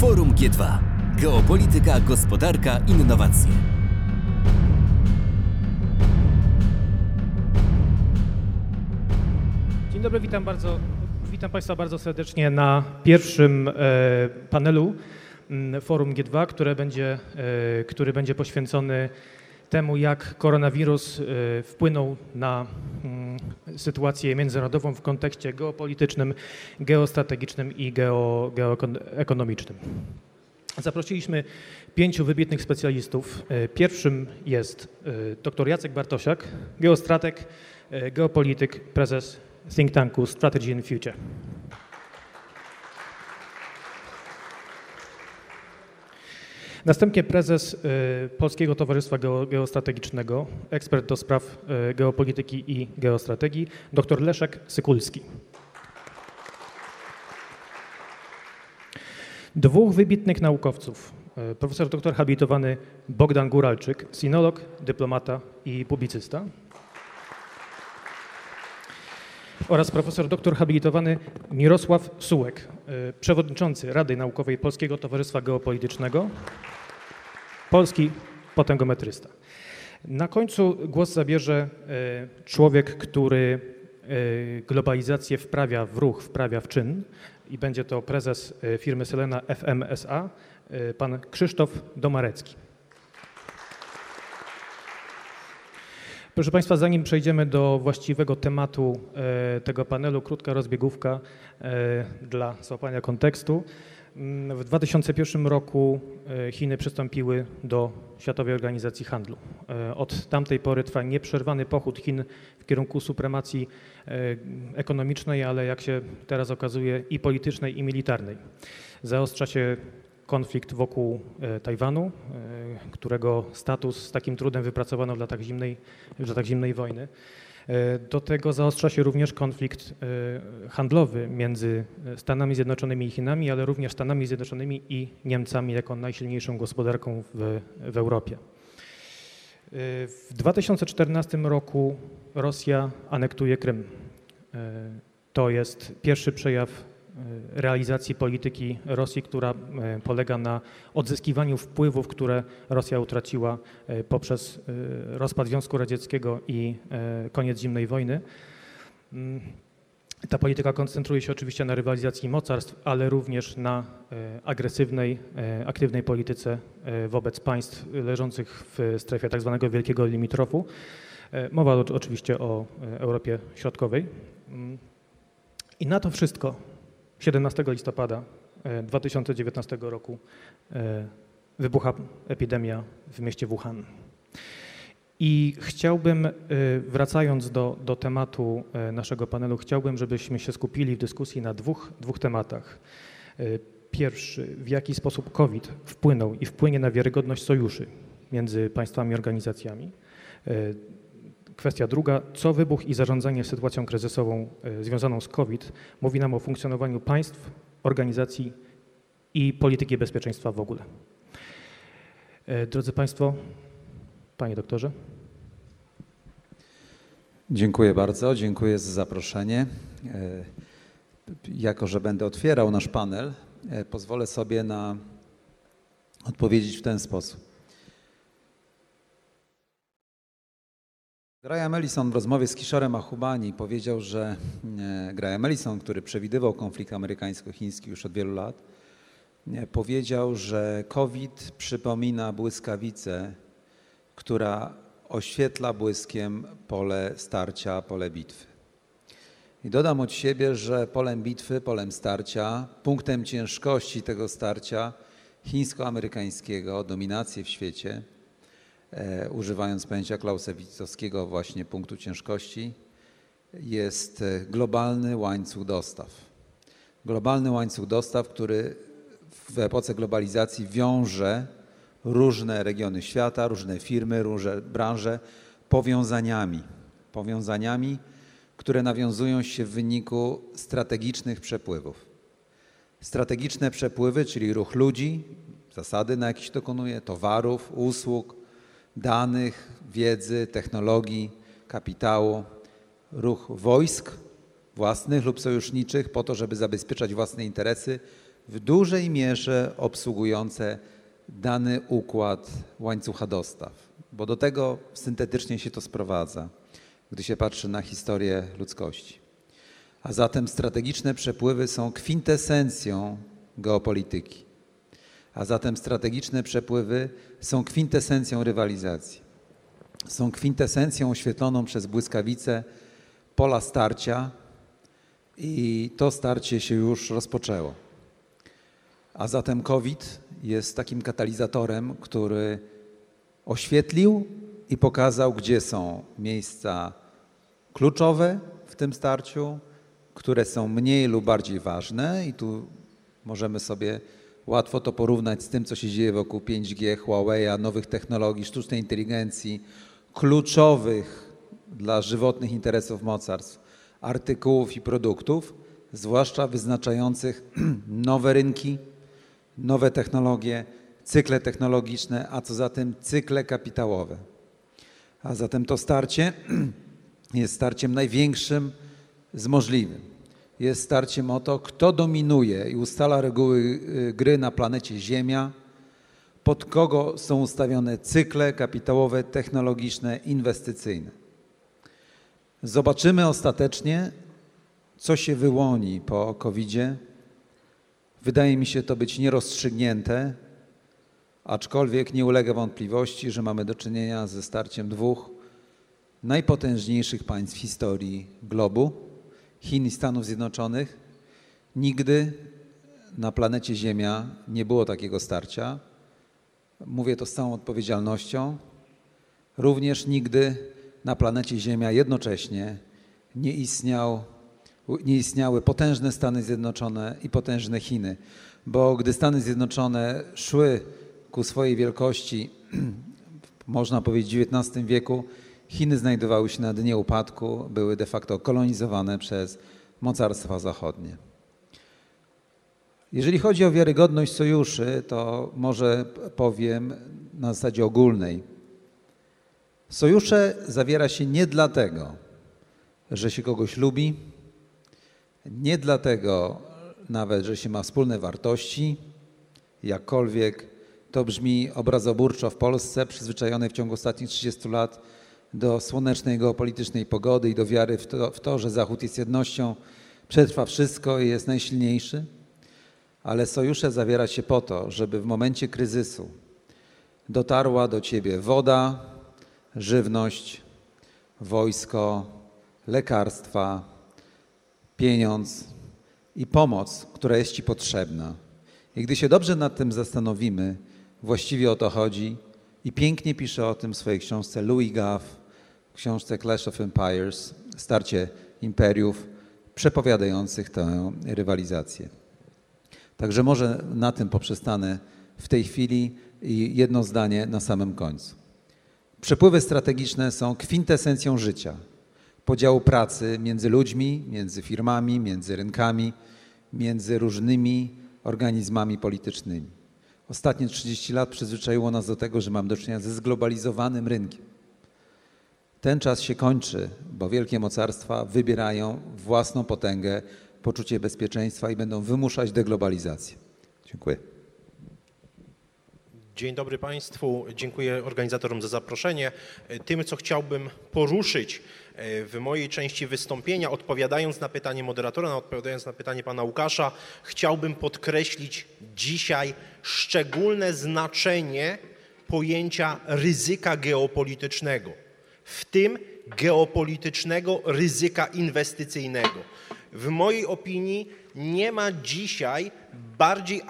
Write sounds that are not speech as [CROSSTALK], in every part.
Forum G2. Geopolityka, gospodarka, innowacje. Dzień dobry, witam bardzo. Witam Państwa bardzo serdecznie na pierwszym e, panelu m, Forum G2, które będzie, e, który będzie poświęcony temu, jak koronawirus e, wpłynął na mm, sytuację międzynarodową w kontekście geopolitycznym, geostrategicznym i geo, geoekonomicznym. Zaprosiliśmy pięciu wybitnych specjalistów. E, Pierwszym jest e, dr Jacek Bartosiak, geostrateg, e, geopolityk, prezes think tanku Strategy in Future. Następnie prezes e, Polskiego Towarzystwa Geo- Geostrategicznego, ekspert do spraw e, geopolityki i geostrategii, dr Leszek Sykulski. Dwóch wybitnych naukowców, e, profesor doktor habilitowany Bogdan Góralczyk, sinolog, dyplomata i publicysta oraz profesor doktor habilitowany Mirosław Sułek, e, przewodniczący Rady Naukowej Polskiego Towarzystwa Geopolitycznego, polski potęgometrysta. Na końcu głos zabierze e, człowiek, który e, globalizację wprawia w ruch, wprawia w czyn i będzie to prezes firmy Selena FMSA, pan Krzysztof Domarecki. Proszę Państwa, zanim przejdziemy do właściwego tematu e, tego panelu, krótka rozbiegówka e, dla złapania kontekstu. Mm, W 2001 roku e, Chiny przystąpiły do Światowej Organizacji Handlu. Od tamtej pory trwa nieprzerwany pochód Chin w kierunku supremacji ekonomicznej, ale jak się teraz okazuje i politycznej, i militarnej. Zaostrza się konflikt wokół e, Tajwanu, e, którego status z takim trudem wypracowano w latach zimnej, w latach zimnej wojny. E, Do tego zaostrza się również konflikt handlowy między Stanami Zjednoczonymi i Chinami, ale również Stanami Zjednoczonymi i Niemcami jako najsilniejszą gospodarką w, w Europie. W 2014 roku Rosja anektuje Krym. To jest pierwszy przejaw realizacji polityki Rosji, która e, polega na odzyskiwaniu wpływów, które Rosja utraciła e, poprzez e, rozpad Związku Radzieckiego i e, koniec zimnej wojny. Mm, Ta polityka koncentruje się oczywiście na rywalizacji mocarstw, ale również na e, agresywnej, e, aktywnej polityce e, wobec państw leżących w strefie tak zwanego wielkiego limitrofu. E, Mowa oczywiście o e, Europie Środkowej. Mm. I na to wszystko 17 listopada e, 2019 roku e, wybucha epidemia w mieście Wuhan. I chciałbym, e, wracając do, do tematu e, naszego panelu, chciałbym, żebyśmy się skupili w dyskusji na dwóch, dwóch tematach. E, Pierwszy, w jaki sposób COVID wpłynął i wpłynie na wiarygodność sojuszy między państwami i organizacjami. Kwestia druga, co wybuch i zarządzanie sytuacją kryzysową e, związaną z COVID mówi nam o funkcjonowaniu państw, organizacji i polityki bezpieczeństwa w ogóle. E, Drodzy Państwo, Panie doktorze. Dziękuję bardzo, dziękuję za zaproszenie. E, Jako, że będę otwierał nasz panel, pozwolę sobie na odpowiedzieć w ten sposób. Graham Ellison w rozmowie z Kishorem Ahubani powiedział, że e, Graham Ellison, który przewidywał konflikt amerykańsko-chiński już od wielu lat, e, powiedział, że COVID przypomina błyskawicę, która oświetla błyskiem pole starcia, pole bitwy. I dodam od siebie, że polem bitwy, polem starcia, punktem ciężkości tego starcia chińsko-amerykańskiego, dominacji w świecie, używając pojęcia Clausewitzowskiego właśnie punktu ciężkości, jest e, globalny łańcuch dostaw. Globalny łańcuch dostaw, który w epoce globalizacji wiąże różne regiony świata, różne firmy, różne branże powiązaniami. Powiązaniami, które nawiązują się w wyniku strategicznych przepływów. Strategiczne przepływy, czyli ruch ludzi, zasady, na jakich się dokonuje, towarów, usług, danych, wiedzy, technologii, kapitału, ruch wojsk własnych lub sojuszniczych po to, żeby zabezpieczać własne interesy w dużej mierze obsługujące dany układ łańcucha dostaw, bo do tego syntetycznie się to sprowadza, gdy się patrzy na historię ludzkości. A zatem strategiczne przepływy są kwintesencją geopolityki. A zatem strategiczne przepływy są kwintesencją rywalizacji. Są kwintesencją oświetloną przez błyskawice pola starcia i to starcie się już rozpoczęło. A zatem COVID jest takim katalizatorem, który oświetlił i pokazał, gdzie są miejsca kluczowe w tym starciu, które są mniej lub bardziej ważne, i tu możemy sobie łatwo to porównać z tym, co się dzieje wokół 5G, Huawei'a, nowych technologii, sztucznej inteligencji, kluczowych dla żywotnych interesów mocarstw, artykułów i produktów, zwłaszcza wyznaczających [CLEARS THROAT] nowe rynki, nowe technologie, cykle technologiczne, a co za tym cykle kapitałowe. A zatem to starcie [CLEARS THROAT] jest starciem największym z możliwym. Jest starciem o to, kto dominuje i ustala reguły y, gry na planecie Ziemia, pod kogo są ustawione cykle kapitałowe, technologiczne, inwestycyjne. Zobaczymy ostatecznie, co się wyłoni po COVID-zie. Wydaje mi się to być nierozstrzygnięte, aczkolwiek nie ulega wątpliwości, że mamy do czynienia ze starciem dwóch najpotężniejszych państw historii globu Chin i Stanów Zjednoczonych. Nigdy na planecie Ziemia nie było takiego starcia. Mówię to z całą odpowiedzialnością. Również nigdy na planecie Ziemia jednocześnie nie, istniał, nie istniały potężne Stany Zjednoczone i potężne Chiny, bo gdy Stany Zjednoczone szły ku swojej wielkości, [CLEARS THROAT] można powiedzieć w XIX wieku, Chiny znajdowały się na dnie upadku, były de facto kolonizowane przez mocarstwa zachodnie. Jeżeli chodzi o wiarygodność sojuszy, to może powiem na zasadzie ogólnej. Sojusze zawiera się nie dlatego, że się kogoś lubi, nie dlatego nawet, że się ma wspólne wartości, jakkolwiek to brzmi obrazoburczo w Polsce, przyzwyczajony w ciągu ostatnich 30 lat do słonecznej geopolitycznej pogody i do wiary w to, w to, że Zachód jest jednością, przetrwa wszystko i jest najsilniejszy. Ale sojusze zawiera się po to, żeby w momencie kryzysu dotarła do ciebie woda, żywność, wojsko, lekarstwa, pieniądz i pomoc, która jest ci potrzebna. I gdy się dobrze nad tym zastanowimy, właściwie o to chodzi i pięknie pisze o tym w swojej książce Louis Gaff, książce Clash of Empires, starcie imperiów, przepowiadających tę rywalizację. Także może na tym poprzestanę w tej chwili i jedno zdanie na samym końcu. Przepływy strategiczne są kwintesencją życia, podziału pracy między ludźmi, między firmami, między rynkami, między różnymi organizmami politycznymi. Ostatnie 30 lat przyzwyczaiło nas do tego, że mamy do czynienia ze zglobalizowanym rynkiem. Ten czas się kończy, bo wielkie mocarstwa wybierają własną potęgę, poczucie bezpieczeństwa i będą wymuszać deglobalizację. Dziękuję. Dzień dobry Państwu. Dziękuję organizatorom za zaproszenie. Tym, co chciałbym poruszyć e, w mojej części wystąpienia, odpowiadając na pytanie moderatora, odpowiadając na pytanie pana Łukasza, chciałbym podkreślić dzisiaj szczególne znaczenie pojęcia ryzyka geopolitycznego w tym geopolitycznego ryzyka inwestycyjnego. W mojej opinii nie ma dzisiaj bardziej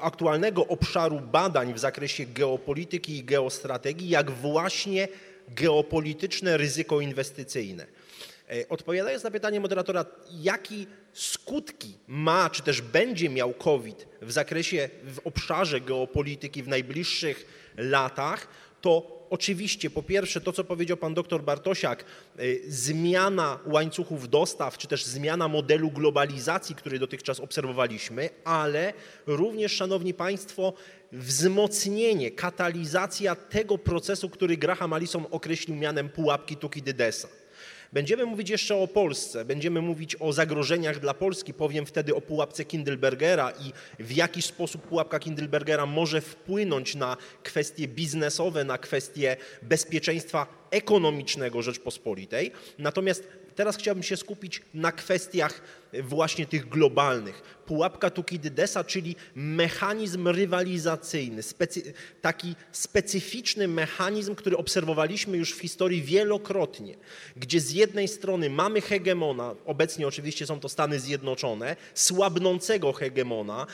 aktualnego obszaru badań w zakresie geopolityki i geostrategii, jak właśnie geopolityczne ryzyko inwestycyjne. E, odpowiadając na pytanie moderatora, jaki skutki ma, czy też będzie miał COVID w zakresie, w obszarze geopolityki w najbliższych latach, to oczywiście po pierwsze to, co powiedział pan doktor Bartosiak, y, zmiana łańcuchów dostaw, czy też zmiana modelu globalizacji, który dotychczas obserwowaliśmy, ale również, szanowni państwo, wzmocnienie, katalizacja tego procesu, który Graham Allison określił mianem pułapki Tukidydesa. Będziemy mówić jeszcze o Polsce, będziemy mówić o zagrożeniach dla Polski, powiem wtedy o pułapce Kindlebergera i w jaki sposób pułapka Kindlebergera może wpłynąć na kwestie biznesowe, na kwestie bezpieczeństwa ekonomicznego Rzeczpospolitej. Natomiast teraz chciałbym się skupić na kwestiach właśnie tych globalnych. Pułapka Tukidydesa, czyli mechanizm rywalizacyjny, specy, taki specyficzny mechanizm, który obserwowaliśmy już w historii wielokrotnie, gdzie z jednej strony mamy hegemona, obecnie oczywiście są to Stany Zjednoczone, słabnącego hegemona,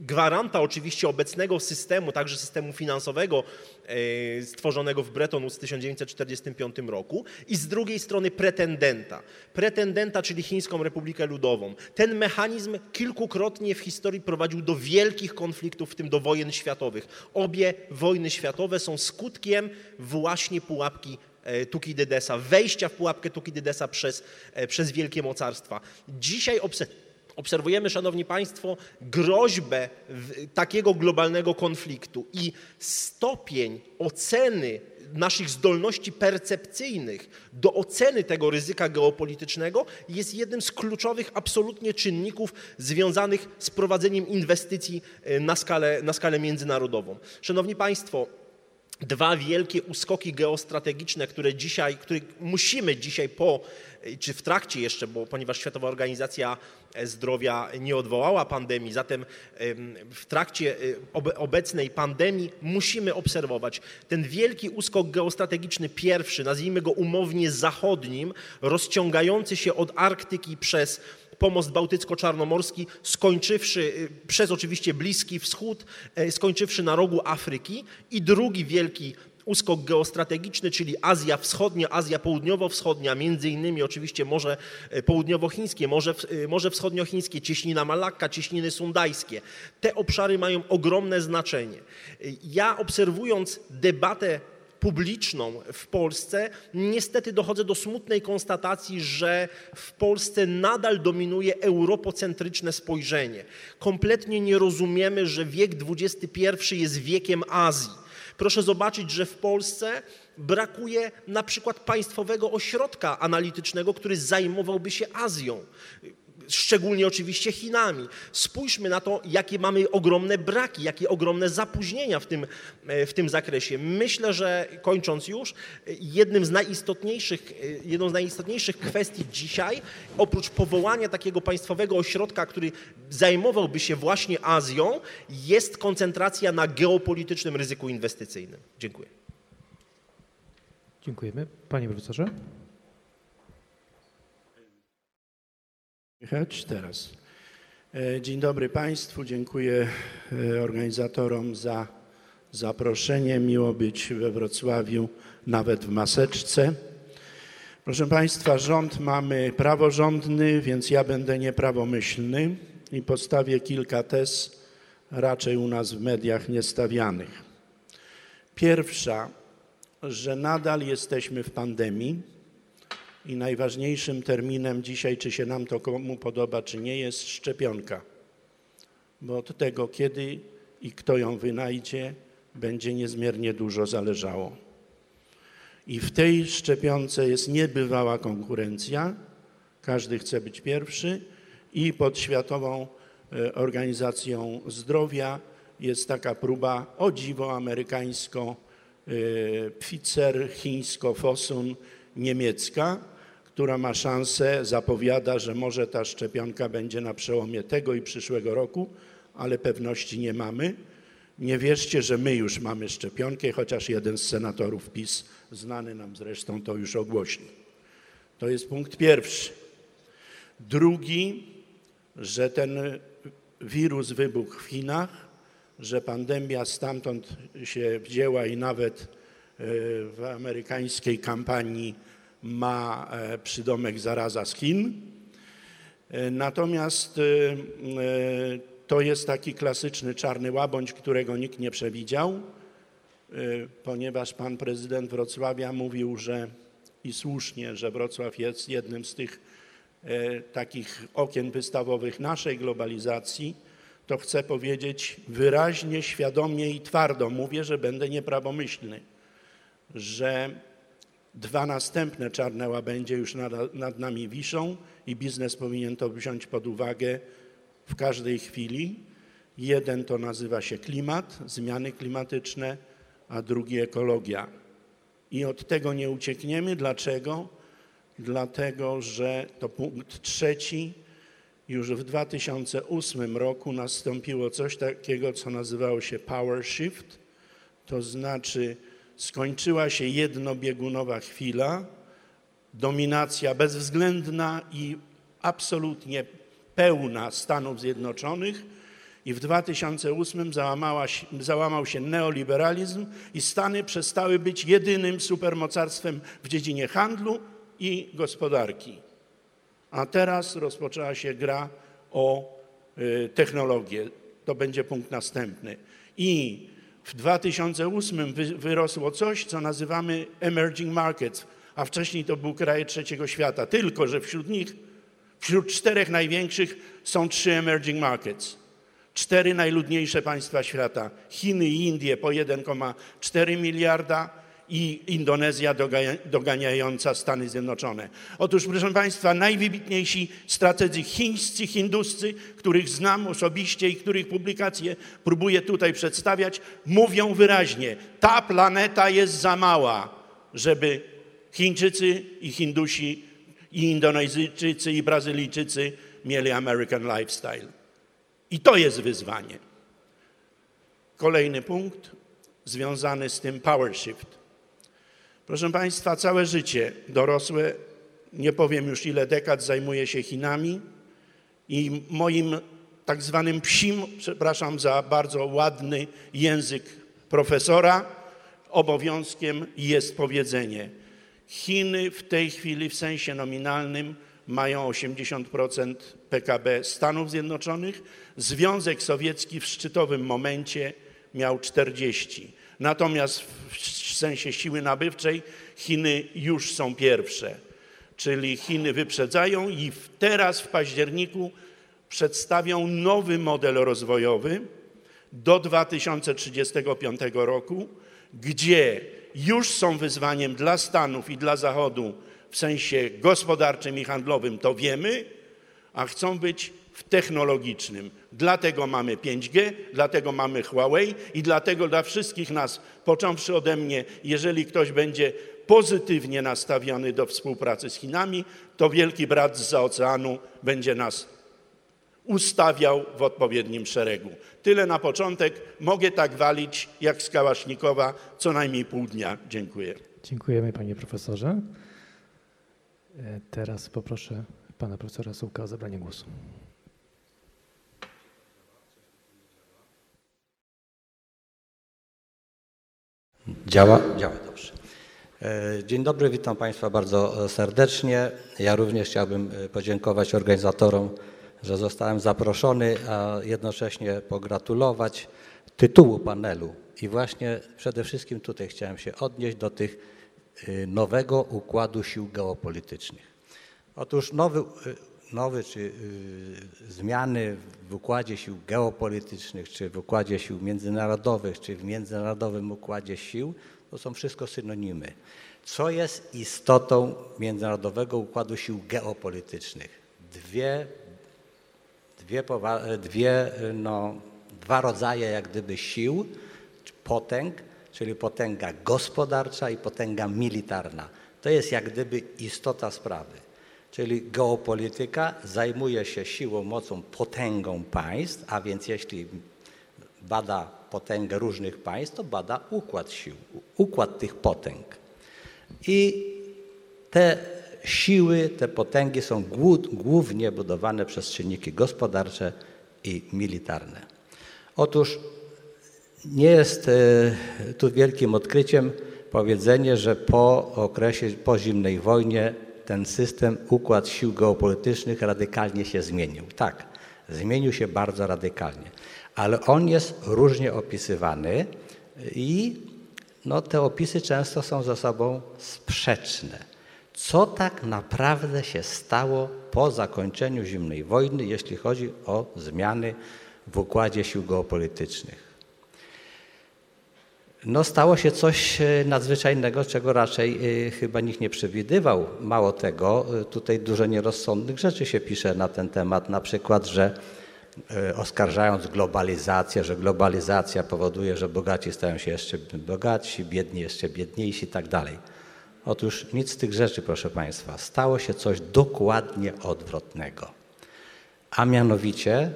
gwaranta oczywiście obecnego systemu, także systemu finansowego e, stworzonego w Woods w 1945 roku i z drugiej strony pretendenta. Pretendenta, czyli Chińską Republikę Ludową. Ten mechanizm kilkukrotnie w historii prowadził do wielkich konfliktów, w tym do wojen światowych. Obie wojny światowe są skutkiem właśnie pułapki e, Tukidydesa, wejścia w pułapkę Tukidydesa przez, e, przez wielkie mocarstwa. Dzisiaj obserwujemy, Szanowni Państwo, groźbę takiego globalnego konfliktu i stopień oceny naszych zdolności percepcyjnych do oceny tego ryzyka geopolitycznego jest jednym z kluczowych absolutnie czynników związanych z prowadzeniem inwestycji e, na skalę, na skalę międzynarodową. Szanowni Państwo, dwa wielkie uskoki geostrategiczne, które dzisiaj, które musimy dzisiaj po czy w trakcie jeszcze, bo ponieważ Światowa Organizacja Zdrowia nie odwołała pandemii, zatem w trakcie y, obecnej pandemii musimy obserwować. Ten wielki uskok geostrategiczny pierwszy, nazwijmy go umownie zachodnim, rozciągający się od Arktyki przez pomost bałtycko-czarnomorski, skończywszy y, przez oczywiście Bliski Wschód, y, skończywszy na rogu Afryki. I drugi wielki uskok geostrategiczny, czyli Azja Wschodnia, Azja Południowo-Wschodnia, między innymi oczywiście Morze e, Południowochińskie, Morze, e, Morze Wschodniochińskie, cieśnina Malakka, cieśniny sundajskie. Te obszary mają ogromne znaczenie. E, ja obserwując debatę publiczną w Polsce, niestety dochodzę do smutnej konstatacji, że w Polsce nadal dominuje europocentryczne spojrzenie. Kompletnie nie rozumiemy, że wiek XXI jest wiekiem Azji Proszę zobaczyć, że w Polsce brakuje na przykład państwowego ośrodka analitycznego, który zajmowałby się Azją szczególnie oczywiście Chinami. Spójrzmy na to, jakie mamy ogromne braki, jakie ogromne zapóźnienia w tym, e, w tym zakresie. Myślę, że kończąc już, jednym z najistotniejszych, e, jedną z najistotniejszych kwestii dzisiaj, oprócz powołania takiego państwowego ośrodka, który zajmowałby się właśnie Azją, jest koncentracja na geopolitycznym ryzyku inwestycyjnym. Dziękuję. Dziękujemy. Panie profesorze. Słychać teraz. E, dzień dobry Państwu. Dziękuję e, organizatorom za zaproszenie. Miło być we Wrocławiu, nawet w maseczce. Proszę Państwa, rząd mamy praworządny, więc ja będę nieprawomyślny i postawię kilka tez raczej u nas w mediach niestawianych. Pierwsza, że nadal jesteśmy w pandemii i najważniejszym terminem dzisiaj, czy się nam to komu podoba, czy nie, jest szczepionka. Bo od tego, kiedy i kto ją wynajdzie, będzie niezmiernie dużo zależało. I w tej szczepionce jest niebywała konkurencja. Każdy chce być pierwszy i pod Światową e, Organizacją Zdrowia jest taka próba o dziwo amerykańsko e, Pfizer, chińsko Fosun, niemiecka która ma szansę, zapowiada, że może ta szczepionka będzie na przełomie tego i przyszłego roku, ale pewności nie mamy. Nie wierzcie, że my już mamy szczepionkę, chociaż jeden z senatorów PiS, znany nam zresztą, to już ogłośnił. To jest punkt pierwszy. Drugi, że ten wirus wybuchł w Chinach, że pandemia stamtąd się wzięła i nawet e, w amerykańskiej kampanii ma e, przydomek zaraza z Chin. E, natomiast e, to jest taki klasyczny czarny łabędź, którego nikt nie przewidział, ponieważ pan prezydent Wrocławia mówił, że i słusznie, że Wrocław jest jednym z tych takich okien wystawowych naszej globalizacji, to chcę powiedzieć wyraźnie, świadomie i twardo mówię, że będę nieprawomyślny, że Dwa następne czarne łabędzie już nad, nad nami wiszą i biznes powinien to wziąć pod uwagę w każdej chwili. Jeden to nazywa się klimat, zmiany klimatyczne, a drugi ekologia. I od tego nie uciekniemy. Dlaczego? Dlatego, że to punkt trzeci. Już w 2008 roku nastąpiło coś takiego, co nazywało się power shift, to znaczy skończyła się jednobiegunowa chwila, dominacja bezwzględna i absolutnie pełna Stanów Zjednoczonych i w 2008 załamała załamał się neoliberalizm i Stany przestały być jedynym supermocarstwem w dziedzinie handlu i gospodarki. A teraz rozpoczęła się gra o y, technologię. To będzie punkt następny. I w 2008 wy, wyrosło coś, co nazywamy emerging markets, a wcześniej to były kraje trzeciego świata. Tylko, że wśród nich, wśród czterech największych są trzy emerging markets. Cztery najludniejsze państwa świata. Chiny i Indie po 1,4 miliarda, i Indonezja doganiająca Stany Zjednoczone. Otóż, proszę Państwa, najwybitniejsi strategzy chińscy, hinduscy, których znam osobiście i których publikacje próbuję tutaj przedstawiać, mówią wyraźnie, ta planeta jest za mała, żeby Chińczycy i Hindusi i Indonezyjczycy i Brazylijczycy mieli American lifestyle. I to jest wyzwanie. Kolejny punkt związany z tym power shift. Proszę Państwa, całe życie dorosłe, nie powiem już ile dekad, zajmuję się Chinami i moim tak zwanym psim, przepraszam za bardzo ładny język profesora, obowiązkiem jest powiedzenie. Chiny w tej chwili w sensie nominalnym mają 80% PKB Stanów Zjednoczonych. Związek Sowiecki w szczytowym momencie miał 40%. Natomiast w sensie siły nabywczej Chiny już są pierwsze. Czyli Chiny wyprzedzają i teraz w październiku przedstawią nowy model rozwojowy do 2035 roku, gdzie już są wyzwaniem dla Stanów i dla Zachodu w sensie gospodarczym i handlowym, to wiemy, a chcą być w technologicznym. Dlatego mamy 5G, dlatego mamy Huawei i dlatego dla wszystkich nas, począwszy ode mnie, jeżeli ktoś będzie pozytywnie nastawiony do współpracy z Chinami, to wielki brat z oceanu będzie nas ustawiał w odpowiednim szeregu. Tyle na początek. Mogę tak walić jak z co najmniej pół dnia. Dziękuję. Dziękujemy panie profesorze. E, teraz poproszę pana profesora Sułka o zabranie głosu. Działa? Działa, dobrze. E, Dzień dobry, witam Państwa bardzo serdecznie. Ja również chciałbym e, podziękować organizatorom, że zostałem zaproszony, a jednocześnie pogratulować tytułu panelu. I właśnie przede wszystkim tutaj chciałem się odnieść do tych e, nowego układu sił geopolitycznych. Otóż nowy nowy, czy y, zmiany w układzie sił geopolitycznych, czy w układzie sił międzynarodowych, czy w międzynarodowym układzie sił, to są wszystko synonimy. Co jest istotą międzynarodowego układu sił geopolitycznych? Dwie, dwie, dwie no, dwa rodzaje jak gdyby sił, potęg, czyli potęga gospodarcza i potęga militarna. To jest jak gdyby istota sprawy. Czyli geopolityka zajmuje się siłą, mocą, potęgą państw, a więc jeśli bada potęgę różnych państw, to bada układ sił, układ tych potęg. I te siły, te potęgi są głównie budowane przez czynniki gospodarcze i militarne. Otóż nie jest e, tu wielkim odkryciem powiedzenie, że po okresie, po zimnej wojnie ten system, układ sił geopolitycznych radykalnie się zmienił. Tak, zmienił się bardzo radykalnie, ale on jest różnie opisywany i no, te opisy często są ze sobą sprzeczne. Co tak naprawdę się stało po zakończeniu zimnej wojny, jeśli chodzi o zmiany w układzie sił geopolitycznych? No stało się coś e, nadzwyczajnego, czego raczej e, chyba nikt nie przewidywał. Mało tego, e, tutaj dużo nierozsądnych rzeczy się pisze na ten temat, na przykład, że oskarżając globalizację, że globalizacja powoduje, że bogaci stają się jeszcze bogatsi, biedni jeszcze biedniejsi i tak dalej. Otóż nic z tych rzeczy, proszę Państwa, stało się coś dokładnie odwrotnego. A mianowicie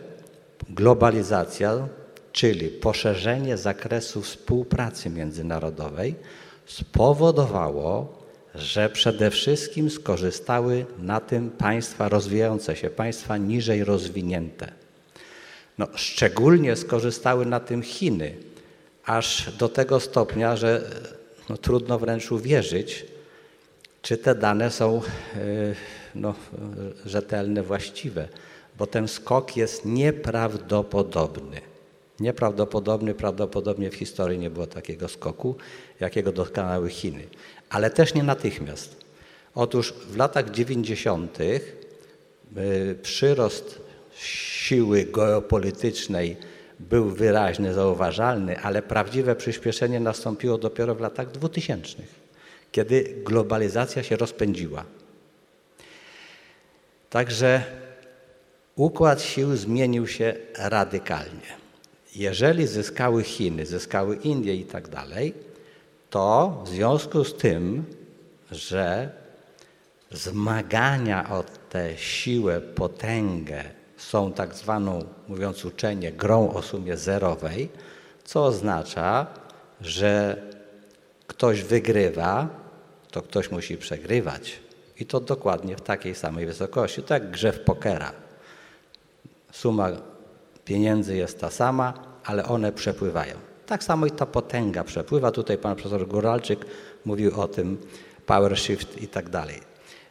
globalizacja, czyli poszerzenie zakresu współpracy międzynarodowej, spowodowało, że przede wszystkim skorzystały na tym państwa rozwijające się, państwa niżej rozwinięte. No, szczególnie skorzystały na tym Chiny, aż do tego stopnia, że no, trudno wręcz uwierzyć, czy te dane są e, no, rzetelne, właściwe, bo ten skok jest nieprawdopodobny. Nieprawdopodobny, prawdopodobnie w historii nie było takiego skoku, jakiego dokonały Chiny, ale też nie natychmiast. Otóż w latach 90. y, przyrost siły geopolitycznej był wyraźny, zauważalny, ale prawdziwe przyspieszenie nastąpiło dopiero w latach 2000, kiedy globalizacja się rozpędziła. Także układ sił zmienił się radykalnie. Jeżeli zyskały Chiny, zyskały Indie i tak dalej, to w związku z tym, że zmagania o tę siłę, potęgę są tak zwaną, mówiąc uczenie, grą o sumie zerowej, co oznacza, że ktoś wygrywa, to ktoś musi przegrywać. I to dokładnie w takiej samej wysokości, tak jak grze w pokera. Suma pieniędzy jest ta sama, ale one przepływają. Tak samo i ta potęga przepływa. Tutaj pan profesor Góralczyk mówił o tym, power shift i tak dalej.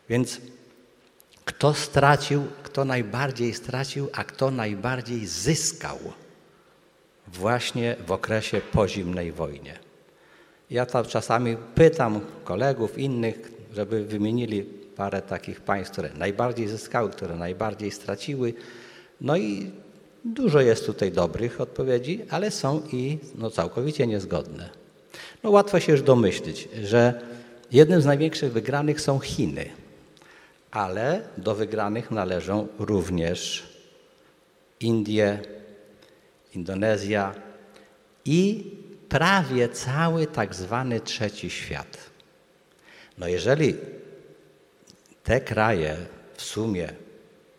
Więc kto stracił, kto najbardziej stracił, a kto najbardziej zyskał właśnie w okresie po zimnej wojnie. Ja tam czasami pytam kolegów innych, żeby wymienili parę takich państw, które najbardziej zyskały, które najbardziej straciły. No i dużo jest tutaj dobrych odpowiedzi, ale są i no, całkowicie niezgodne. No łatwo się już domyślić, że jednym z największych wygranych są Chiny, ale do wygranych należą również Indie, Indonezja i prawie cały tak zwany trzeci świat. No jeżeli te kraje w sumie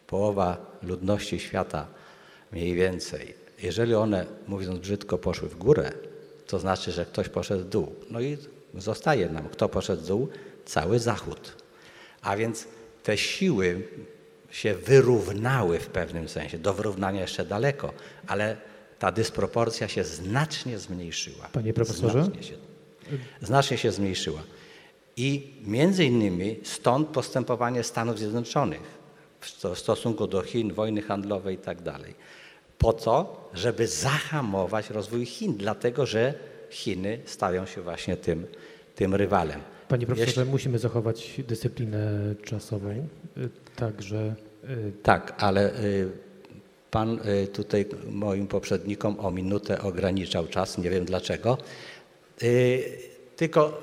połowa ludności świata mniej więcej, jeżeli one, mówiąc brzydko, poszły w górę, to znaczy, że ktoś poszedł w dół. No i zostaje nam, kto poszedł w dół? Cały Zachód. A więc te siły się wyrównały w pewnym sensie. Do wyrównania jeszcze daleko, ale ta dysproporcja się znacznie zmniejszyła. Panie profesorze? Znacznie się, znacznie się zmniejszyła. I między innymi stąd postępowanie Stanów Zjednoczonych w sto- w stosunku do Chin, wojny handlowej i tak dalej. Po to, żeby zahamować rozwój Chin, dlatego że Chiny stają się właśnie tym, tym rywalem. Panie profesorze, Jeśli- musimy zachować dyscyplinę czasową, y, także y, Tak, ale y, pan tutaj moim poprzednikom o minutę ograniczał czas, nie wiem dlaczego. Tylko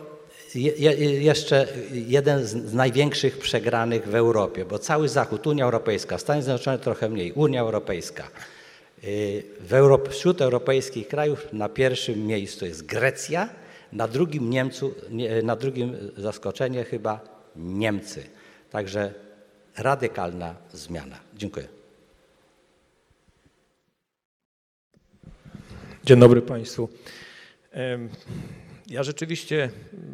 je, je, jeszcze jeden z, z największych przegranych w Europie, bo cały Zachód, Unia Europejska, Stany Zjednoczone trochę mniej, Unia Europejska. Europ, wśród europejskich krajów na pierwszym miejscu jest Grecja, na drugim, Niemcu, nie, na drugim zaskoczenie chyba Niemcy. Także radykalna zmiana. Dziękuję. Dzień dobry Państwu. Ja rzeczywiście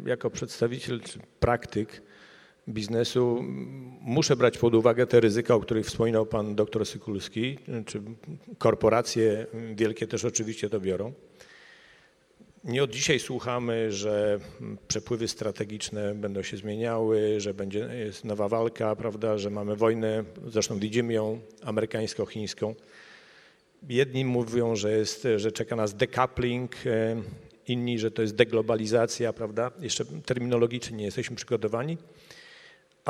jako przedstawiciel praktyk biznesu muszę brać pod uwagę te ryzyka, o których wspominał Pan doktor Sykulski, czy korporacje wielkie też oczywiście to biorą. Nie od dzisiaj słuchamy, że przepływy strategiczne będą się zmieniały, że będzie jest nowa walka, prawda, że mamy wojnę, zresztą widzimy ją amerykańsko-chińską. Jedni mówią, że, jest, że czeka nas decoupling, e, inni, że to jest deglobalizacja, prawda? Jeszcze terminologicznie nie jesteśmy przygotowani.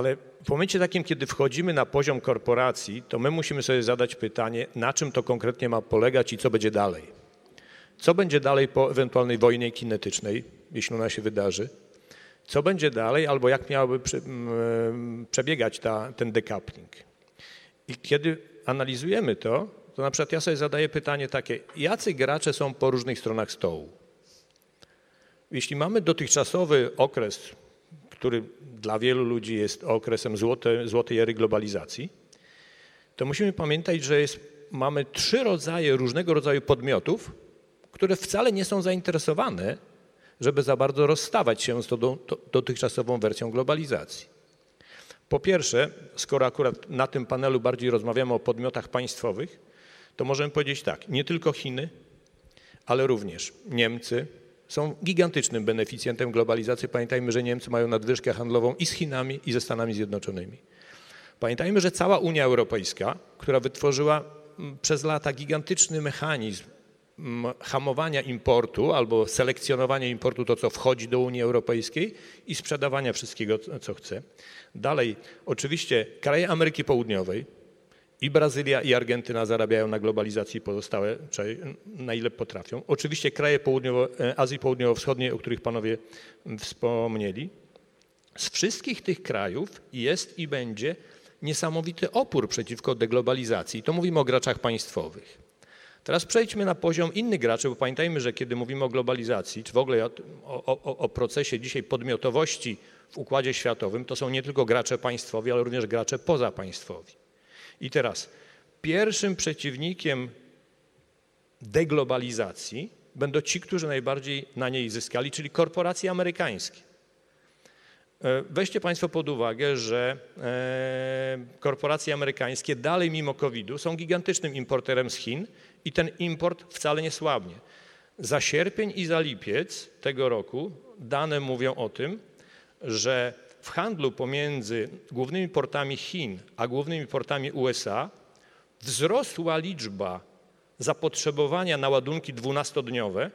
Ale w momencie takim, kiedy wchodzimy na poziom korporacji, to my musimy sobie zadać pytanie, na czym to konkretnie ma polegać i co będzie dalej. Co będzie dalej po ewentualnej wojnie kinetycznej, jeśli ona się wydarzy? Co będzie dalej, albo jak miałaby prze, m, przebiegać ta, ten decoupling? I kiedy analizujemy to, to na przykład ja sobie zadaję pytanie takie, jacy gracze są po różnych stronach stołu? Jeśli mamy dotychczasowy okres, który dla wielu ludzi jest okresem złote, złotej ery globalizacji, to musimy pamiętać, że jest, mamy trzy rodzaje różnego rodzaju podmiotów, które wcale nie są zainteresowane, żeby za bardzo rozstawać się z tą do, do, dotychczasową wersją globalizacji. Po pierwsze, skoro akurat na tym panelu bardziej rozmawiamy o podmiotach państwowych, to możemy powiedzieć tak, nie tylko Chiny, ale również Niemcy są gigantycznym beneficjentem globalizacji. Pamiętajmy, że Niemcy mają nadwyżkę handlową i z Chinami, i ze Stanami Zjednoczonymi. Pamiętajmy, że cała Unia Europejska, która wytworzyła mm, przez lata gigantyczny mechanizm mm, hamowania importu albo selekcjonowania importu, to co wchodzi do Unii Europejskiej i sprzedawania wszystkiego, co chce. Dalej, oczywiście kraje Ameryki Południowej, i Brazylia, i Argentyna zarabiają na globalizacji pozostałe, na ile potrafią. Oczywiście kraje południowo, Azji Południowo-Wschodniej, o których panowie wspomnieli. Z wszystkich tych krajów jest i będzie niesamowity opór przeciwko deglobalizacji. To mówimy o graczach państwowych. Teraz przejdźmy na poziom innych graczy, bo pamiętajmy, że kiedy mówimy o globalizacji, czy w ogóle o, o, o procesie dzisiaj podmiotowości w układzie światowym, to są nie tylko gracze państwowi, ale również gracze pozapaństwowi. I teraz pierwszym przeciwnikiem deglobalizacji będą ci, którzy najbardziej na niej zyskali, czyli korporacje amerykańskie. E, weźcie Państwo pod uwagę, że e, korporacje amerykańskie dalej mimo COVID-u są gigantycznym importerem z Chin i ten import wcale nie słabnie. Za sierpień i za lipiec tego roku dane mówią o tym, że w handlu pomiędzy głównymi portami Chin a głównymi portami USA wzrosła liczba zapotrzebowania na ładunki 12-dniowe,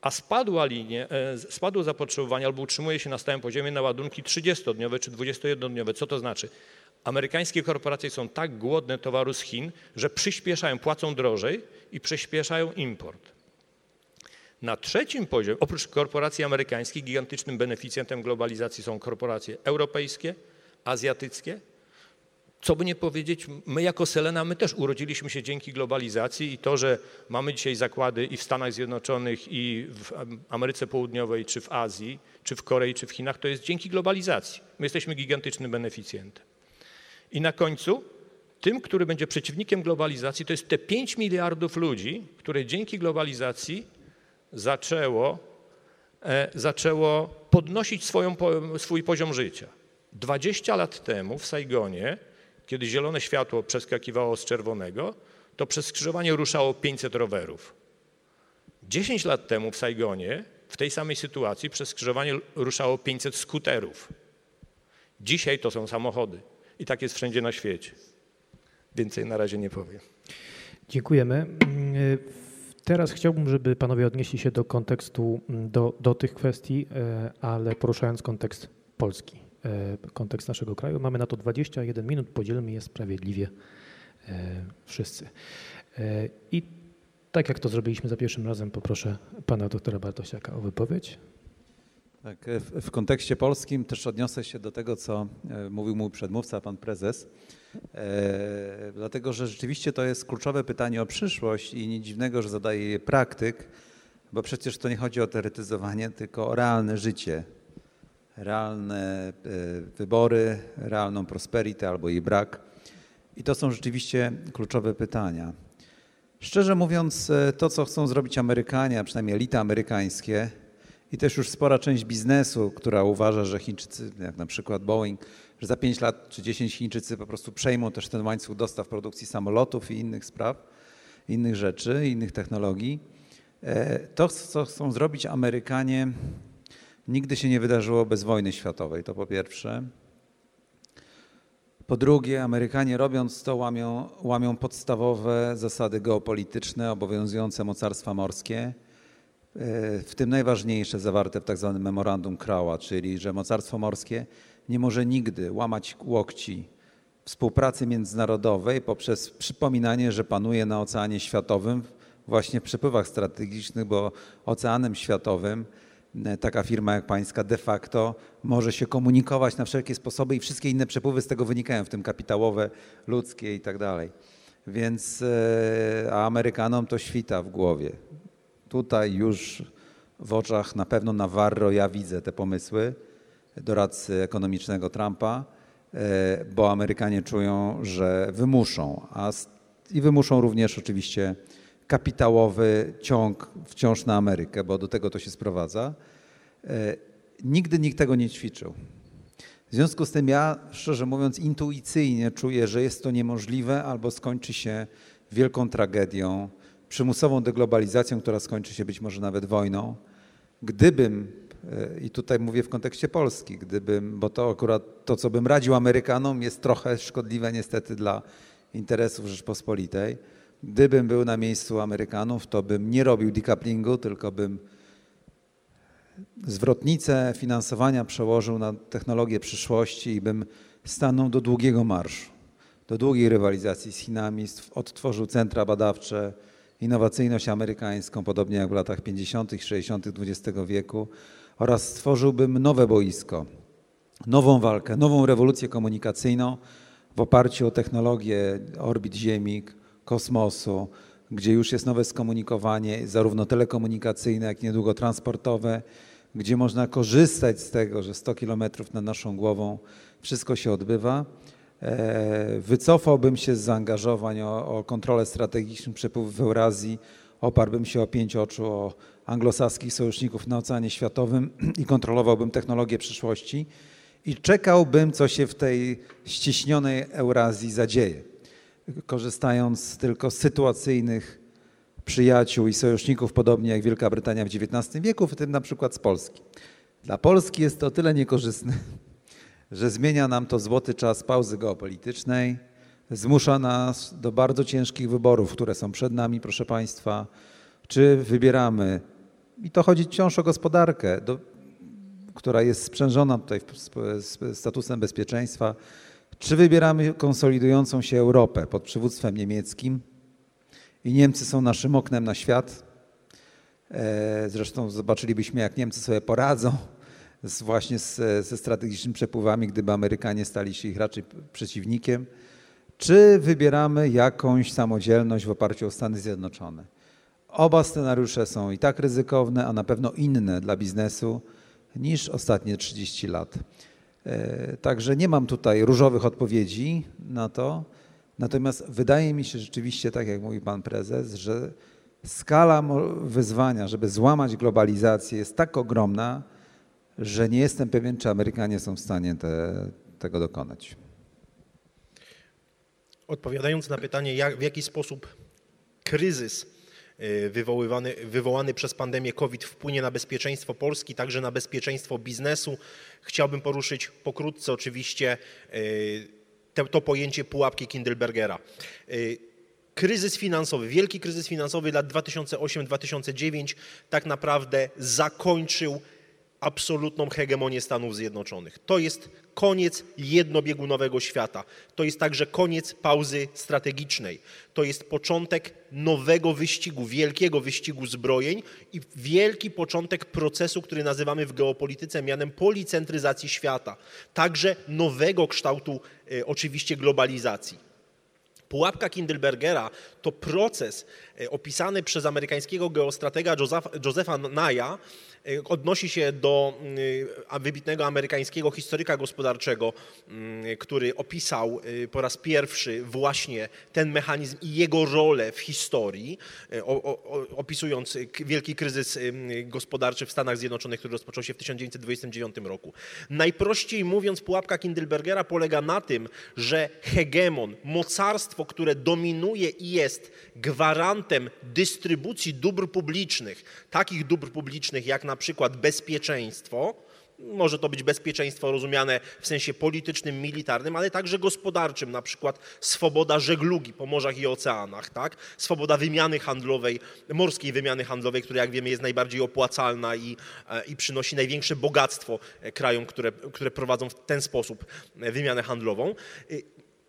a spadła linie, e, spadło zapotrzebowanie albo utrzymuje się na stałym poziomie na ładunki 30-dniowe czy 21-dniowe. Co to znaczy? Amerykańskie korporacje są tak głodne towaru z Chin, że przyspieszają, płacą drożej i przyspieszają import. Na trzecim poziomie, oprócz korporacji amerykańskich, gigantycznym beneficjentem globalizacji są korporacje europejskie, azjatyckie. Co by nie powiedzieć, my jako Selena, my też urodziliśmy się dzięki globalizacji i to, że mamy dzisiaj zakłady i w Stanach Zjednoczonych, i w Ameryce Południowej, czy w Azji, czy w Korei, czy w Chinach, to jest dzięki globalizacji. My jesteśmy gigantycznym beneficjentem. I na końcu, tym, który będzie przeciwnikiem globalizacji, to jest te 5 miliardów ludzi, które dzięki globalizacji zaczęło, e, zaczęło podnosić swoją, swój poziom życia. 20 lat temu w Saigonie, kiedy zielone światło przeskakiwało z czerwonego, to przez skrzyżowanie ruszało 500 rowerów. 10 lat temu w Saigonie, w tej samej sytuacji, przez skrzyżowanie ruszało 500 skuterów. Dzisiaj to są samochody. I tak jest wszędzie na świecie. Więcej na razie nie powiem. Dziękujemy. Teraz chciałbym, żeby panowie odnieśli się do kontekstu, mm, do, do tych kwestii, e, ale poruszając kontekst Polski, e, kontekst naszego kraju. Mamy na to 21 minut, podzielmy je sprawiedliwie e, wszyscy. I tak jak to zrobiliśmy za pierwszym razem, poproszę pana doktora Bartosiaka o wypowiedź. Tak, w, w kontekście polskim też odniosę się do tego, co mówił mój przedmówca, pan prezes. E, dlatego że rzeczywiście to jest kluczowe pytanie o przyszłość i nic dziwnego, że zadaje je praktyk, bo przecież to nie chodzi o teoretyzowanie, tylko o realne życie, realne e, wybory, realną prosperity albo jej brak. I to są rzeczywiście kluczowe pytania. Szczerze mówiąc, e, to co chcą zrobić Amerykanie, a przynajmniej elita amerykańskie i też już spora część biznesu, która uważa, że Chińczycy, jak na przykład Boeing, że za 5 lat czy 10 Chińczycy po prostu przejmą też ten łańcuch dostaw produkcji samolotów i innych spraw, innych rzeczy, innych technologii. E, to, co chcą zrobić Amerykanie, nigdy się nie wydarzyło bez wojny światowej, to po pierwsze. Po drugie, Amerykanie robiąc to łamią, łamią podstawowe zasady geopolityczne obowiązujące mocarstwa morskie, e, w tym najważniejsze zawarte w tak zwanym memorandum Crowa, czyli że mocarstwo morskie nie może nigdy łamać łokci współpracy międzynarodowej poprzez przypominanie, że panuje na Oceanie Światowym właśnie w przepływach strategicznych, bo oceanem światowym e, taka firma jak pańska de facto może się komunikować na wszelkie sposoby i wszystkie inne przepływy z tego wynikają, w tym kapitałowe, ludzkie i tak dalej. Więc e, a Amerykanom to świta w głowie. Tutaj już w oczach na pewno Navarro ja widzę te pomysły doradcy ekonomicznego Trumpa, e, bo Amerykanie czują, że wymuszą, a i wymuszą również oczywiście kapitałowy ciąg wciąż na Amerykę, bo do tego to się sprowadza. E, Nigdy nikt tego nie ćwiczył. W związku z tym ja, szczerze mówiąc, intuicyjnie czuję, że jest to niemożliwe albo skończy się wielką tragedią, przymusową deglobalizacją, która skończy się być może nawet wojną. Gdybym, i tutaj mówię w kontekście Polski, gdybym, bo to akurat to, co bym radził Amerykanom, jest trochę szkodliwe niestety dla interesów Rzeczpospolitej. Gdybym był na miejscu Amerykanów, to bym nie robił decouplingu, tylko bym zwrotnicę finansowania przełożył na technologię przyszłości i bym stanął do długiego marszu, do długiej rywalizacji z Chinami, odtworzył centra badawcze, innowacyjność amerykańską, podobnie jak w latach 50., 60. XX wieku, oraz stworzyłbym nowe boisko, nową walkę, nową rewolucję komunikacyjną w oparciu o technologię orbit Ziemi, kosmosu, gdzie już jest nowe skomunikowanie, zarówno telekomunikacyjne, jak i niedługo transportowe, gdzie można korzystać z tego, że 100 kilometrów nad naszą głową wszystko się odbywa. E, Wycofałbym się z zaangażowań o, o kontrolę strategicznych przepływów w Eurazji, oparłbym się o pięć oczu, o anglosaskich sojuszników na Oceanie Światowym [CLEARS THROAT] i kontrolowałbym technologię przyszłości i czekałbym, co się w tej ściśnionej Eurazji zadzieje, korzystając tylko z sytuacyjnych przyjaciół i sojuszników, podobnie jak Wielka Brytania w XIX wieku, w tym na przykład z Polski. Dla Polski jest to o tyle niekorzystne, [LAUGHS] że zmienia nam to złoty czas pauzy geopolitycznej, zmusza nas do bardzo ciężkich wyborów, które są przed nami, proszę Państwa. Czy wybieramy, i to chodzi wciąż o gospodarkę, do, która jest sprzężona tutaj z, statusem bezpieczeństwa, czy wybieramy konsolidującą się Europę pod przywództwem niemieckim i Niemcy są naszym oknem na świat. E, Zresztą zobaczylibyśmy, jak Niemcy sobie poradzą z, właśnie z, ze strategicznymi przepływami, gdyby Amerykanie stali się ich raczej przeciwnikiem. Czy wybieramy jakąś samodzielność w oparciu o Stany Zjednoczone? Oba scenariusze są i tak ryzykowne, a na pewno inne dla biznesu niż ostatnie 30 lat. E, Także nie mam tutaj różowych odpowiedzi na to. Natomiast wydaje mi się rzeczywiście, tak jak mówi pan prezes, że skala wyzwania, żeby złamać globalizację jest tak ogromna, że nie jestem pewien, czy Amerykanie są w stanie te, tego dokonać. Odpowiadając na pytanie, jak, w jaki sposób kryzys wywoływany, wywołany przez pandemię COVID wpłynie na bezpieczeństwo Polski, także na bezpieczeństwo biznesu, chciałbym poruszyć pokrótce oczywiście y, te, to pojęcie pułapki Kindlebergera. Y, Kryzys finansowy, wielki kryzys finansowy lat 2008-2009 tak naprawdę zakończył absolutną hegemonię Stanów Zjednoczonych. To jest koniec jednobiegunowego świata. To jest także koniec pauzy strategicznej. To jest początek nowego wyścigu, wielkiego wyścigu zbrojeń i wielki początek procesu, który nazywamy w geopolityce mianem policentryzacji świata. Także nowego kształtu e, oczywiście globalizacji. Pułapka Kindlebergera to proces e, opisany przez amerykańskiego geostratega Josepha Naya. E, Odnosi się do mm, wybitnego amerykańskiego historyka gospodarczego, mm, który opisał e, po raz pierwszy właśnie ten mechanizm i jego rolę w historii, e, opisując wielki kryzys gospodarczy w Stanach Zjednoczonych, który rozpoczął się w 1929 roku. Najprościej mówiąc, pułapka Kindlebergera polega na tym, że hegemon, mocarstwo, które dominuje i jest gwarantem dystrybucji dóbr publicznych, takich dóbr publicznych jak na przykład bezpieczeństwo, może to być bezpieczeństwo rozumiane w sensie politycznym, militarnym, ale także gospodarczym, na przykład swoboda żeglugi po morzach i oceanach, tak? swoboda wymiany handlowej, morskiej wymiany handlowej, która jak wiemy jest najbardziej opłacalna i, e, i przynosi największe bogactwo e, krajom, które, które prowadzą w ten sposób e, wymianę handlową.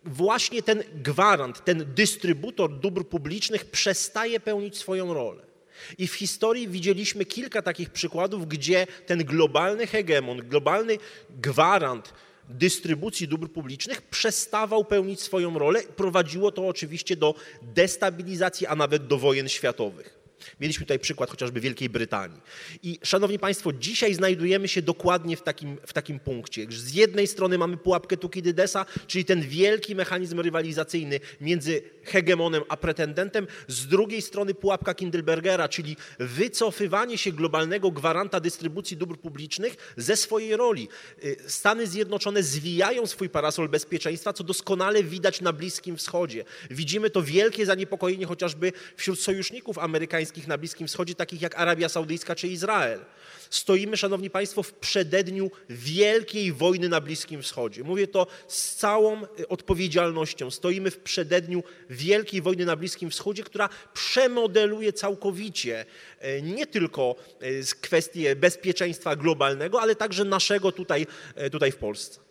Właśnie ten gwarant, ten dystrybutor dóbr publicznych przestaje pełnić swoją rolę. I w historii widzieliśmy kilka takich przykładów, gdzie ten globalny hegemon, globalny gwarant dystrybucji dóbr publicznych przestawał pełnić swoją rolę. Prowadziło to oczywiście do destabilizacji, a nawet do wojen światowych. Mieliśmy tutaj przykład chociażby Wielkiej Brytanii. I szanowni Państwo, dzisiaj znajdujemy się dokładnie w takim, w takim punkcie. Z jednej strony mamy pułapkę Tukidydesa, czyli ten wielki mechanizm rywalizacyjny między hegemonem a pretendentem, z drugiej strony pułapka Kindlebergera, czyli wycofywanie się globalnego gwaranta dystrybucji dóbr publicznych ze swojej roli. Y, Stany Zjednoczone zwijają swój parasol bezpieczeństwa, co doskonale widać na Bliskim Wschodzie. Widzimy to wielkie zaniepokojenie chociażby wśród sojuszników amerykańskich na Bliskim Wschodzie, takich jak Arabia Saudyjska czy Izrael. Stoimy, szanowni państwo, w przededniu wielkiej wojny na Bliskim Wschodzie. Mówię to z całą y, odpowiedzialnością. Stoimy w przededniu wielkiej wojny na Bliskim Wschodzie, która przemodeluje całkowicie y, nie tylko y, kwestie bezpieczeństwa globalnego, ale także naszego tutaj, tutaj w Polsce.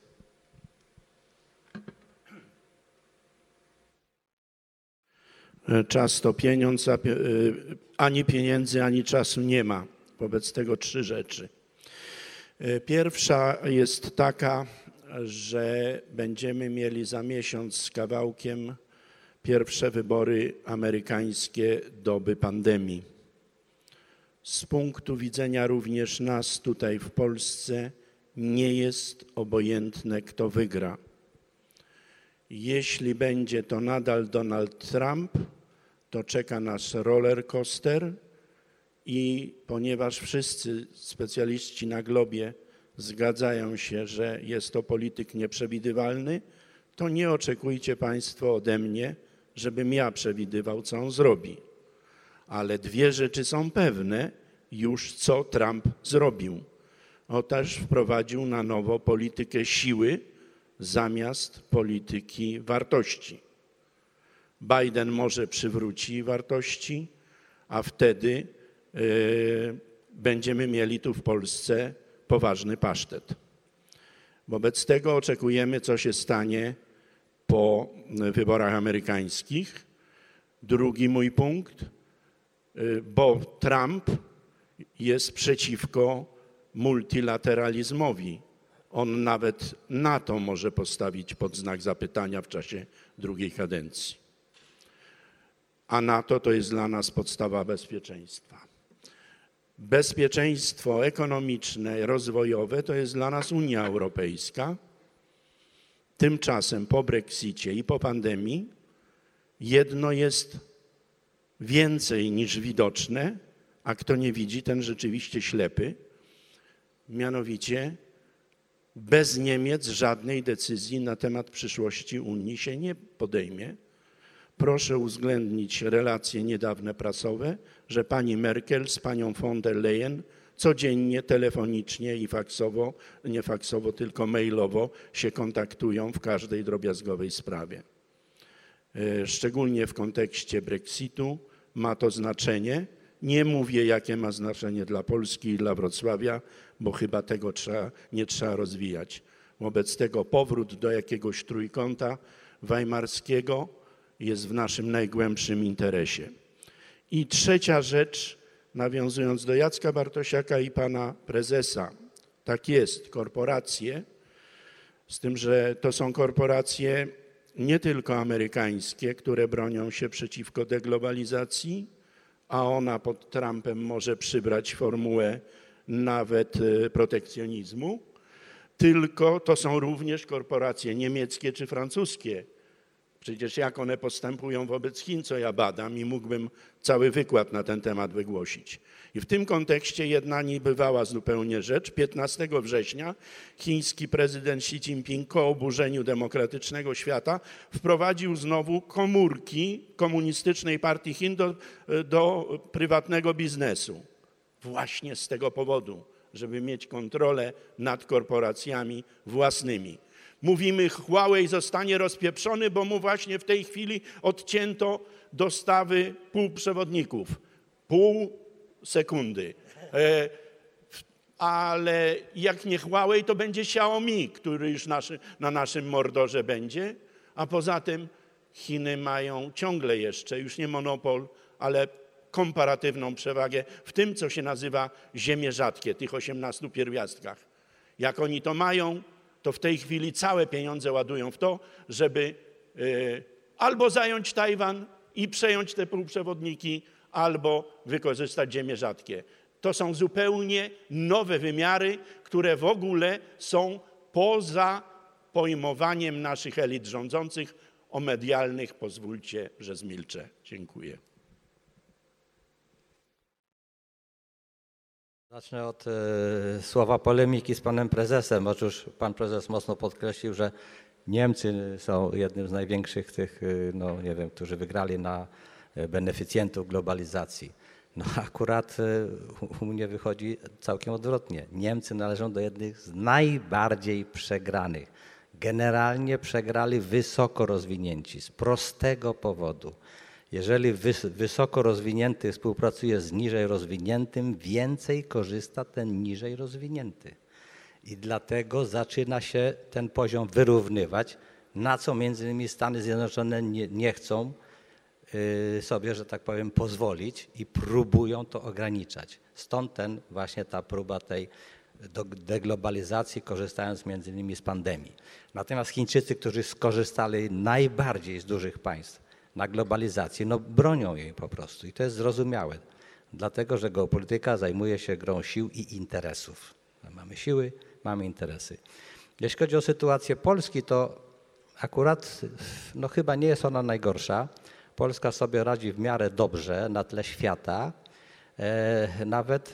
Czas to pieniądz, a y, ani pieniędzy, ani czasu nie ma. Wobec tego trzy rzeczy. Y, Pierwsza jest taka, że będziemy mieli za miesiąc z kawałkiem pierwsze wybory amerykańskie doby pandemii. Z punktu widzenia również nas tutaj w Polsce nie jest obojętne, kto wygra. Jeśli będzie to nadal Donald Trump, to czeka nas roller coaster i ponieważ wszyscy specjaliści na globie zgadzają się, że jest to polityk nieprzewidywalny, to nie oczekujcie Państwo ode mnie, żebym ja przewidywał, co on zrobi. Ale dwie rzeczy są pewne już, co Trump zrobił. On też wprowadził na nowo politykę siły zamiast polityki wartości. Biden może przywróci wartości, a wtedy y, będziemy mieli tu w Polsce poważny pasztet. Wobec tego oczekujemy, co się stanie po wyborach amerykańskich. Drugi mój punkt, y, bo Trump jest przeciwko multilateralizmowi. On nawet NATO może postawić pod znak zapytania w czasie drugiej kadencji. A NATO to jest dla nas podstawa bezpieczeństwa. Bezpieczeństwo ekonomiczne, rozwojowe to jest dla nas Unia Europejska. Tymczasem po Brexicie i po pandemii jedno jest więcej niż widoczne, a kto nie widzi, ten rzeczywiście ślepy. Mianowicie bez Niemiec żadnej decyzji na temat przyszłości Unii się nie podejmie. Proszę uwzględnić relacje niedawne prasowe, że pani Merkel z panią von der Leyen codziennie telefonicznie i faksowo, nie faksowo, tylko mailowo się kontaktują w każdej drobiazgowej sprawie. E, Szczególnie w kontekście Brexitu ma to znaczenie. Nie mówię, jakie ma znaczenie dla Polski i dla Wrocławia, bo chyba tego trzeba, nie trzeba rozwijać. Wobec tego powrót do jakiegoś trójkąta weimarskiego jest w naszym najgłębszym interesie. I trzecia rzecz, nawiązując do Jacka Bartosiaka i pana prezesa. Tak jest, korporacje, z tym, że to są korporacje nie tylko amerykańskie, które bronią się przeciwko deglobalizacji, a ona pod Trumpem może przybrać formułę nawet e, protekcjonizmu, tylko to są również korporacje niemieckie czy francuskie. Przecież jak one postępują wobec Chin, co ja badam i mógłbym cały wykład na ten temat wygłosić. I w tym kontekście jedna niebywała zupełnie rzecz. 15 września chiński prezydent Xi Jinping po oburzeniu demokratycznego świata wprowadził znowu komórki komunistycznej partii Chin do, do prywatnego biznesu. Właśnie z tego powodu, żeby mieć kontrolę nad korporacjami własnymi. Mówimy, Huawei zostanie rozpieprzony, bo mu właśnie w tej chwili odcięto dostawy półprzewodników. Pół sekundy. E, ale jak nie Huawei, to będzie Xiaomi, który już naszy, na naszym mordorze będzie. A poza tym Chiny mają ciągle jeszcze, już nie monopol, ale komparatywną przewagę w tym, co się nazywa ziemie rzadkie, tych 18 pierwiastkach. Jak oni to mają, to w tej chwili całe pieniądze ładują w to, żeby y, albo zająć Tajwan i przejąć te półprzewodniki, albo wykorzystać ziemie rzadkie. To są zupełnie nowe wymiary, które w ogóle są poza pojmowaniem naszych elit rządzących o medialnych. Pozwólcie, że zmilczę. Dziękuję. Zacznę od e, słowa polemiki z panem prezesem. Otóż pan prezes mocno podkreślił, że Niemcy są jednym z największych tych, e, no nie wiem, którzy wygrali na e, beneficjentów globalizacji. No [LAUGHS] akurat u- u mnie wychodzi całkiem odwrotnie. Niemcy należą do jednych z najbardziej przegranych. Generalnie przegrali wysoko rozwinięci z prostego powodu. Jeżeli wys wysoko rozwinięty współpracuje z niżej rozwiniętym, więcej korzysta ten niżej rozwinięty. I dlatego zaczyna się ten poziom wyrównywać, na co między innymi Stany Zjednoczone nie, nie chcą y, sobie, że tak powiem, pozwolić i próbują to ograniczać. Stąd ten właśnie ta próba tej deglobalizacji, korzystając między innymi z pandemii. Natomiast Chińczycy, którzy skorzystali najbardziej z dużych państw na globalizacji, no bronią jej po prostu i to jest zrozumiałe, dlatego że geopolityka zajmuje się grą sił i interesów. Mamy siły, mamy interesy. Jeśli chodzi o sytuację Polski, to akurat no chyba nie jest ona najgorsza. Polska sobie radzi w miarę dobrze na tle świata. E, Nawet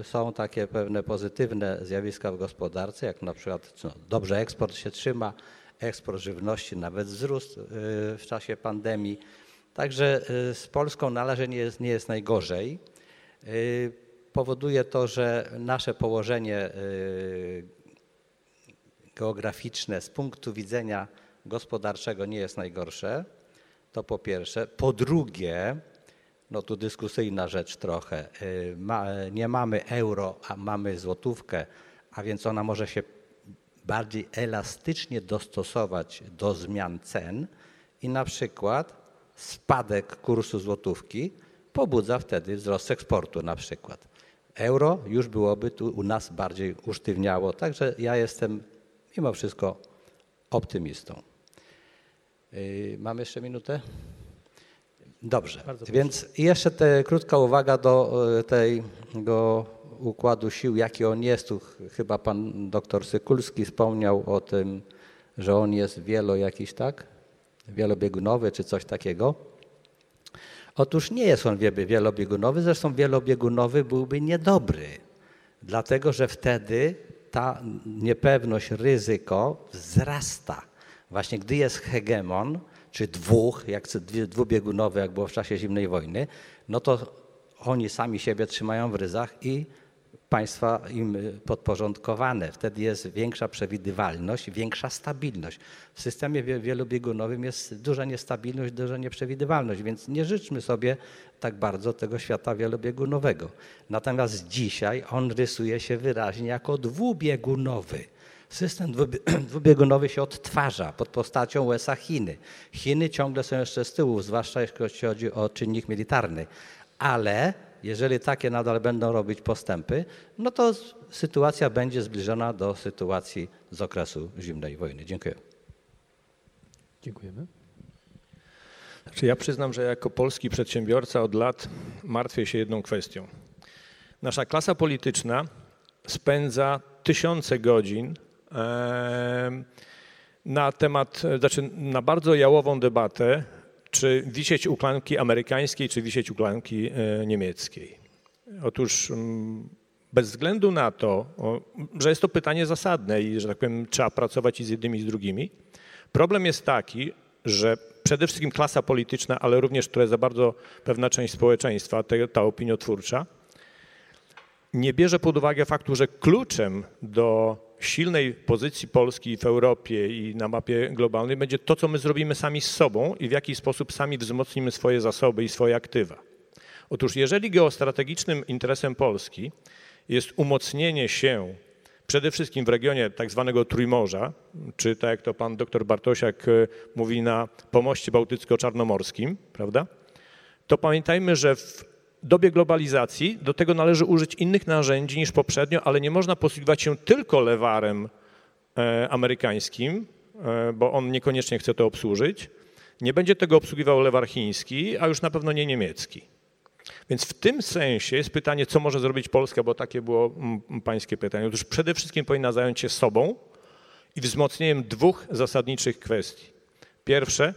e, są takie pewne pozytywne zjawiska w gospodarce, jak na przykład no, dobrze eksport się trzyma, eksport żywności nawet wzrósł e, w czasie pandemii. Także e, z Polską na nie jest, nie jest najgorzej. E, Powoduje to, że nasze położenie geograficzne z punktu widzenia gospodarczego nie jest najgorsze. To po pierwsze. Po drugie, no tu dyskusyjna rzecz trochę, y, ma, nie mamy euro, a mamy złotówkę, a więc ona może się bardziej elastycznie dostosować do zmian cen i na przykład spadek kursu złotówki pobudza wtedy wzrost eksportu na przykład. Euro już byłoby tu u nas bardziej usztywniało, także ja jestem mimo wszystko optymistą. Yy, Mam jeszcze minutę? Dobrze, Bardzo więc jeszcze te, krótka uwaga do e, tego układu sił, jaki on jest. Tu ch- chyba pan doktor Sykulski wspomniał o tym, że on jest wielo jakiś, tak? Wielobiegunowy czy coś takiego. Otóż nie jest on wielobiegunowy, zresztą wielobiegunowy byłby niedobry, dlatego że wtedy ta niepewność, ryzyko wzrasta. Właśnie gdy jest hegemon, czy dwóch, jak dwubiegunowy, jak było w czasie zimnej wojny, no to oni sami siebie trzymają w ryzach i państwa im podporządkowane. Wtedy jest większa przewidywalność, większa stabilność. W systemie wie- wielobiegunowym jest duża niestabilność, duża nieprzewidywalność, więc nie życzmy sobie tak bardzo tego świata wielobiegunowego. Natomiast dzisiaj on rysuje się wyraźnie jako dwubiegunowy. System dwubie- [CLEARS THROAT] dwubiegunowy się odtwarza pod postacią USA Chiny. Chiny ciągle są jeszcze z tyłu, zwłaszcza jeśli chodzi o czynnik militarny. Ale jeżeli takie nadal będą robić postępy, no to sytuacja będzie zbliżona do sytuacji z okresu zimnej wojny. Dziękuję. Dziękujemy. Znaczy ja przyznam, że jako polski przedsiębiorca od lat martwię się jedną kwestią. Nasza klasa polityczna spędza tysiące godzin na temat, znaczy na bardzo jałową debatę, czy wisieć u klamki amerykańskiej, czy wisieć u klamki e, niemieckiej. Otóż mm, bez względu na to, że jest to pytanie zasadne i że tak powiem trzeba pracować i z jednymi i z drugimi, problem jest taki, że przede wszystkim klasa polityczna, ale również która za bardzo pewna część społeczeństwa, ta opiniotwórcza, nie bierze pod uwagę faktu, że kluczem do silnej pozycji Polski w Europie i na mapie globalnej będzie to, co my zrobimy sami z sobą i w jaki sposób sami wzmocnimy swoje zasoby i swoje aktywa. Otóż jeżeli geostrategicznym interesem Polski jest umocnienie się przede wszystkim w regionie tak zwanego Trójmorza, czy tak jak to pan dr Bartosiak e, mówi na pomoście bałtycko-czarnomorskim, prawda? To pamiętajmy, że w dobie globalizacji do tego należy użyć innych narzędzi niż poprzednio, ale nie można posługiwać się tylko lewarem e, amerykańskim, e, bo on niekoniecznie chce to obsłużyć. Nie będzie tego obsługiwał lewar chiński, a już na pewno nie niemiecki. Więc w tym sensie jest pytanie, co może zrobić Polska, bo takie było pańskie pytanie. Otóż przede wszystkim powinna zająć się sobą i wzmocnieniem dwóch zasadniczych kwestii. Pierwsze,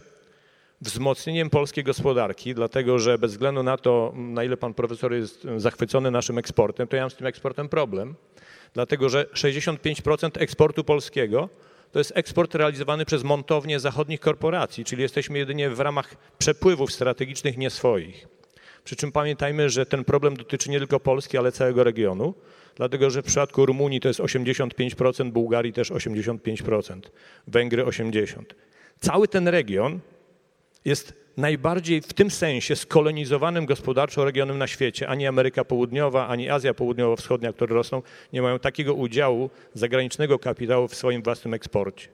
wzmocnieniem polskiej gospodarki, dlatego że bez względu na to, na ile pan profesor jest zachwycony naszym eksportem, to ja mam z tym eksportem problem, dlatego że 65% eksportu polskiego to jest eksport realizowany przez montownie zachodnich korporacji, czyli jesteśmy jedynie w ramach przepływów strategicznych nie swoich. Przy czym pamiętajmy, że ten problem dotyczy nie tylko Polski, ale całego regionu, dlatego że w przypadku Rumunii to jest 85%, Bułgarii też 85%, Węgry 80%. Cały ten region jest najbardziej w tym sensie skolonizowanym gospodarczo regionem na świecie. Ani Ameryka Południowa, ani Azja Południowo-Wschodnia, które rosną, nie mają takiego udziału zagranicznego kapitału w swoim własnym eksporcie.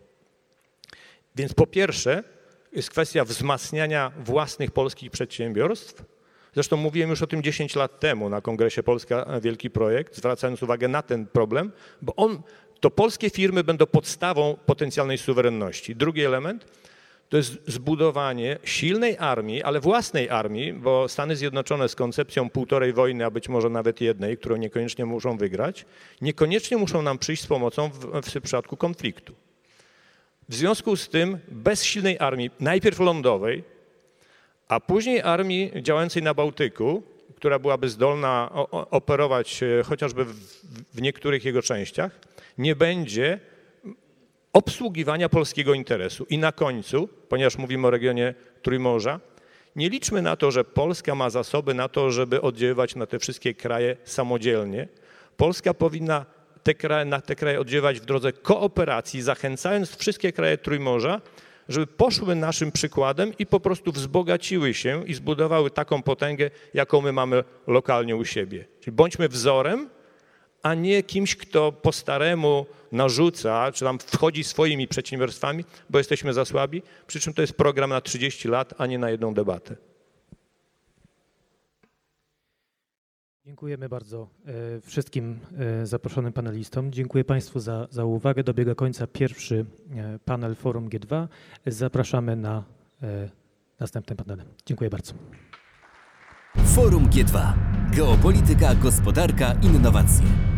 Więc po pierwsze jest kwestia wzmacniania własnych polskich przedsiębiorstw. Zresztą mówiłem już o tym 10 lat temu na Kongresie Polska Wielki Projekt, zwracając uwagę na ten problem, bo on, to polskie firmy będą podstawą potencjalnej suwerenności. Drugi element to jest zbudowanie silnej armii, ale własnej armii, bo Stany Zjednoczone z koncepcją półtorej wojny, a być może nawet jednej, którą niekoniecznie muszą wygrać, niekoniecznie muszą nam przyjść z pomocą w, w przypadku konfliktu. W związku z tym bez silnej armii, najpierw lądowej, a później armii działającej na Bałtyku, która byłaby zdolna operować e, chociażby w niektórych jego częściach, nie będzie obsługiwania polskiego interesu. I na końcu, ponieważ mówimy o regionie Trójmorza, nie liczmy na to, że Polska ma zasoby na to, żeby oddziaływać na te wszystkie kraje samodzielnie. Polska powinna te kraje, na te kraje oddziaływać w drodze kooperacji, zachęcając wszystkie kraje Trójmorza, żeby poszły naszym przykładem i po prostu wzbogaciły się i zbudowały taką potęgę, jaką my mamy lokalnie u siebie. Czyli bądźmy wzorem, a nie kimś, kto po staremu narzuca, czy tam wchodzi swoimi przedsiębiorstwami, bo jesteśmy za słabi, przy czym to jest program na 30 lat, a nie na jedną debatę. Dziękujemy bardzo e, wszystkim e, zaproszonym panelistom. Dziękuję Państwu za, za uwagę. Dobiega końca pierwszy e, panel Forum G2. Zapraszamy na następne panele. Dziękuję bardzo. Forum G2. Geopolityka, gospodarka, innowacje.